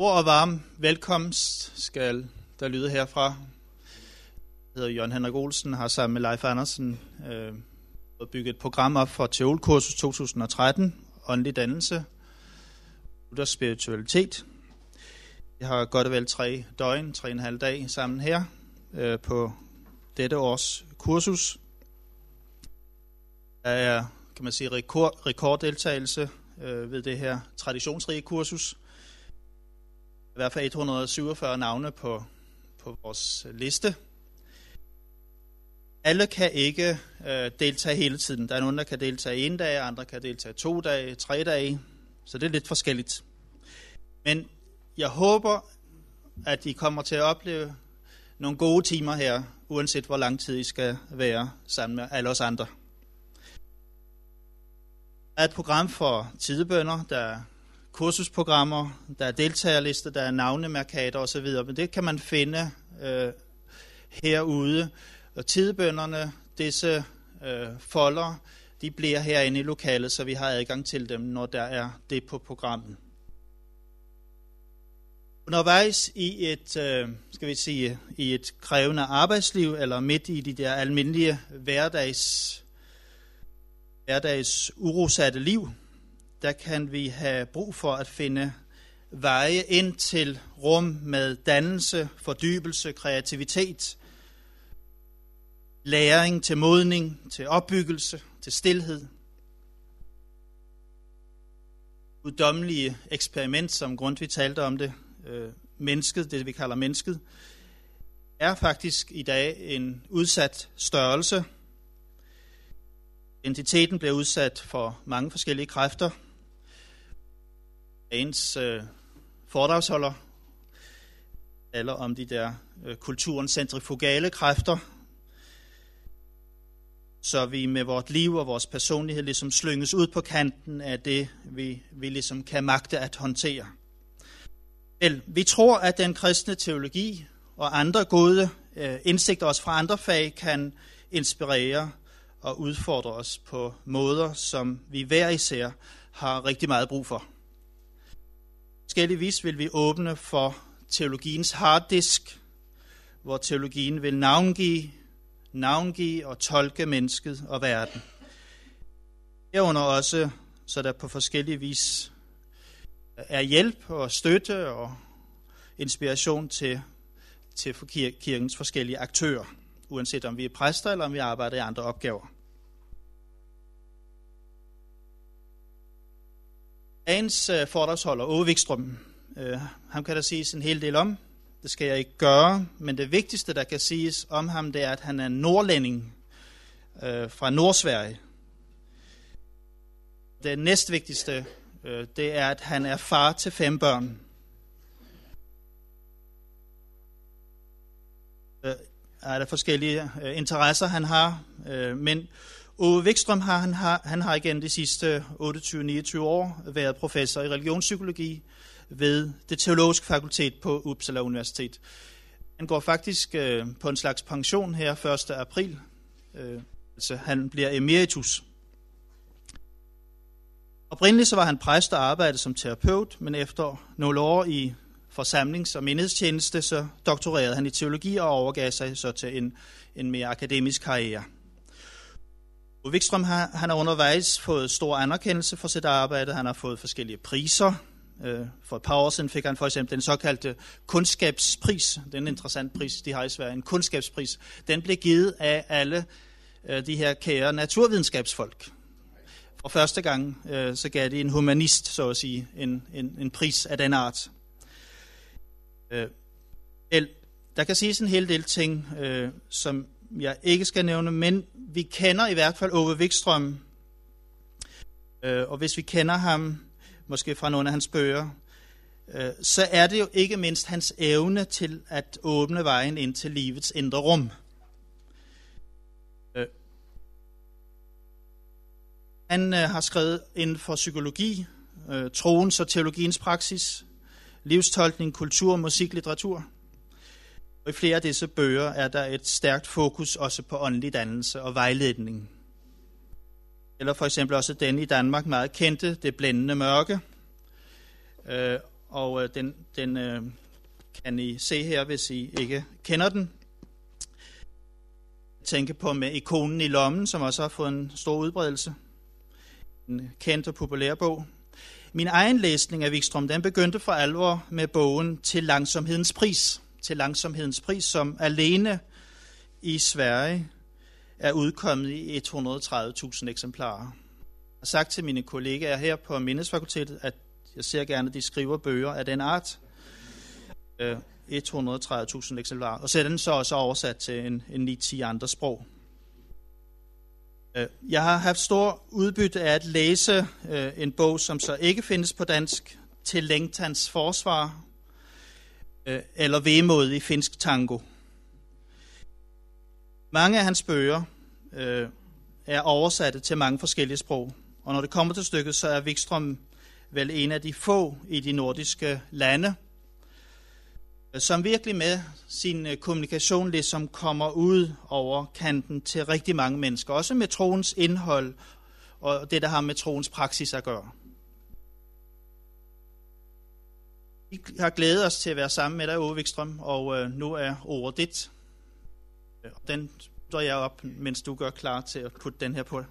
Ord og varm velkomst skal der lyde herfra. Jeg hedder Jørgen Henrik Olsen, har sammen med Leif Andersen øh, bygget et program op for Teolkursus 2013, åndelig dannelse, og spiritualitet. Jeg har godt og vel tre døgn, tre og en halv dag sammen her øh, på dette års kursus. Der er, kan man sige, rekord, rekorddeltagelse øh, ved det her traditionsrige kursus hvert fald 147 navne på, på vores liste. Alle kan ikke øh, deltage hele tiden. Der er nogen, der kan deltage en dag, andre kan deltage to dage, tre dage. Så det er lidt forskelligt. Men jeg håber, at I kommer til at opleve nogle gode timer her, uanset hvor lang tid I skal være sammen med alle os andre. Der er et program for tidebønder, der kursusprogrammer, der er deltagerlister, der er navnemærkater osv., men det kan man finde øh, herude. Og tidebønderne, disse øh, folder, de bliver herinde i lokalet, så vi har adgang til dem, når der er det på programmet. Undervejs i et, øh, skal vi sige, i et krævende arbejdsliv, eller midt i de der almindelige hverdags, hverdags urosatte liv, der kan vi have brug for at finde veje ind til rum med dannelse, fordybelse, kreativitet, læring til modning, til opbyggelse, til stillhed. Uddommelige eksperiment, som Grundtvig talte om det, øh, mennesket, det vi kalder mennesket, er faktisk i dag en udsat størrelse. Identiteten bliver udsat for mange forskellige kræfter, dagens øh, foredragsholder eller om de der øh, kulturens centrifugale kræfter, så vi med vort liv og vores personlighed ligesom slynges ud på kanten af det, vi, vi ligesom kan magte at håndtere. Vel, vi tror, at den kristne teologi og andre gode øh, indsigter også fra andre fag kan inspirere og udfordre os på måder, som vi hver især har rigtig meget brug for forskelligvis vil vi åbne for teologiens harddisk, hvor teologien vil navngive, navngive og tolke mennesket og verden. Herunder også, så der på forskellige vis er hjælp og støtte og inspiration til, til kirkens forskellige aktører, uanset om vi er præster eller om vi arbejder i andre opgaver. Dagens øh, foredragsholder, Ove Wikstrøm, øh, ham kan der siges en hel del om. Det skal jeg ikke gøre, men det vigtigste, der kan siges om ham, det er, at han er nordlænding øh, fra Nordsverige. Det næstvigtigste, øh, det er, at han er far til fem børn. Øh, er der forskellige øh, interesser, han har, øh, men Ove Wikstrøm har, han har, han har igen de sidste 28-29 år været professor i religionspsykologi ved det teologiske fakultet på Uppsala Universitet. Han går faktisk øh, på en slags pension her 1. april. Øh, altså han bliver emeritus. Oprindeligt så var han præst og arbejdede som terapeut, men efter nogle år i forsamlings- og menighedstjeneste, så doktorerede han i teologi og overgav sig så til en, en mere akademisk karriere. Wikstrøm har, han har undervejs fået stor anerkendelse for sit arbejde. Han har fået forskellige priser. Øh, for et par år siden fik han for eksempel den såkaldte kunskabspris. Det er en interessant pris, de har i Sverige. En kunskabspris. Den blev givet af alle øh, de her kære naturvidenskabsfolk. For første gang øh, så gav de en humanist, så at sige, en, en, en pris af den art. Der kan siges en hel del ting, som jeg ikke skal nævne, men vi kender i hvert fald Ove Wikstrøm, øh, og hvis vi kender ham, måske fra nogle af hans bøger, øh, så er det jo ikke mindst hans evne til at åbne vejen ind til livets indre rum. Øh, han øh, har skrevet inden for psykologi, øh, troens og teologiens praksis, livstolkning, kultur, musik, litteratur – i flere af disse bøger er der et stærkt fokus også på åndelig dannelse og vejledning. Eller for eksempel også den i Danmark meget kendte, Det blændende mørke. Øh, og øh, den, den øh, kan I se her, hvis I ikke kender den. Tænke på med ikonen i lommen, som også har fået en stor udbredelse. En kendt og populær bog. Min egen læsning af Wikstrøm, den begyndte for alvor med bogen Til langsomhedens pris. Til langsomhedens pris, som alene i Sverige er udkommet i 130.000 eksemplarer. Jeg har sagt til mine kollegaer her på Mindesfakultetet, at jeg ser gerne, at de skriver bøger af den art. Øh, 130.000 eksemplarer. Og så er den så også oversat til en, en 9-10 andre sprog. Øh, jeg har haft stor udbytte af at læse øh, en bog, som så ikke findes på dansk, til Længtans forsvar, Øh, eller Vemod i finsk tango. Mange af hans bøger øh, er oversatte til mange forskellige sprog. Og når det kommer til stykket, så er Wikstrøm vel en af de få i de nordiske lande, øh, som virkelig med sin øh, kommunikation ligesom kommer ud over kanten til rigtig mange mennesker. Også med troens indhold og det, der har med troens praksis at gøre. Vi har glædet os til at være sammen med dig, Ove Wikstrøm, og øh, nu er ordet dit. Øh, den står jeg op, mens du gør klar til at putte den her på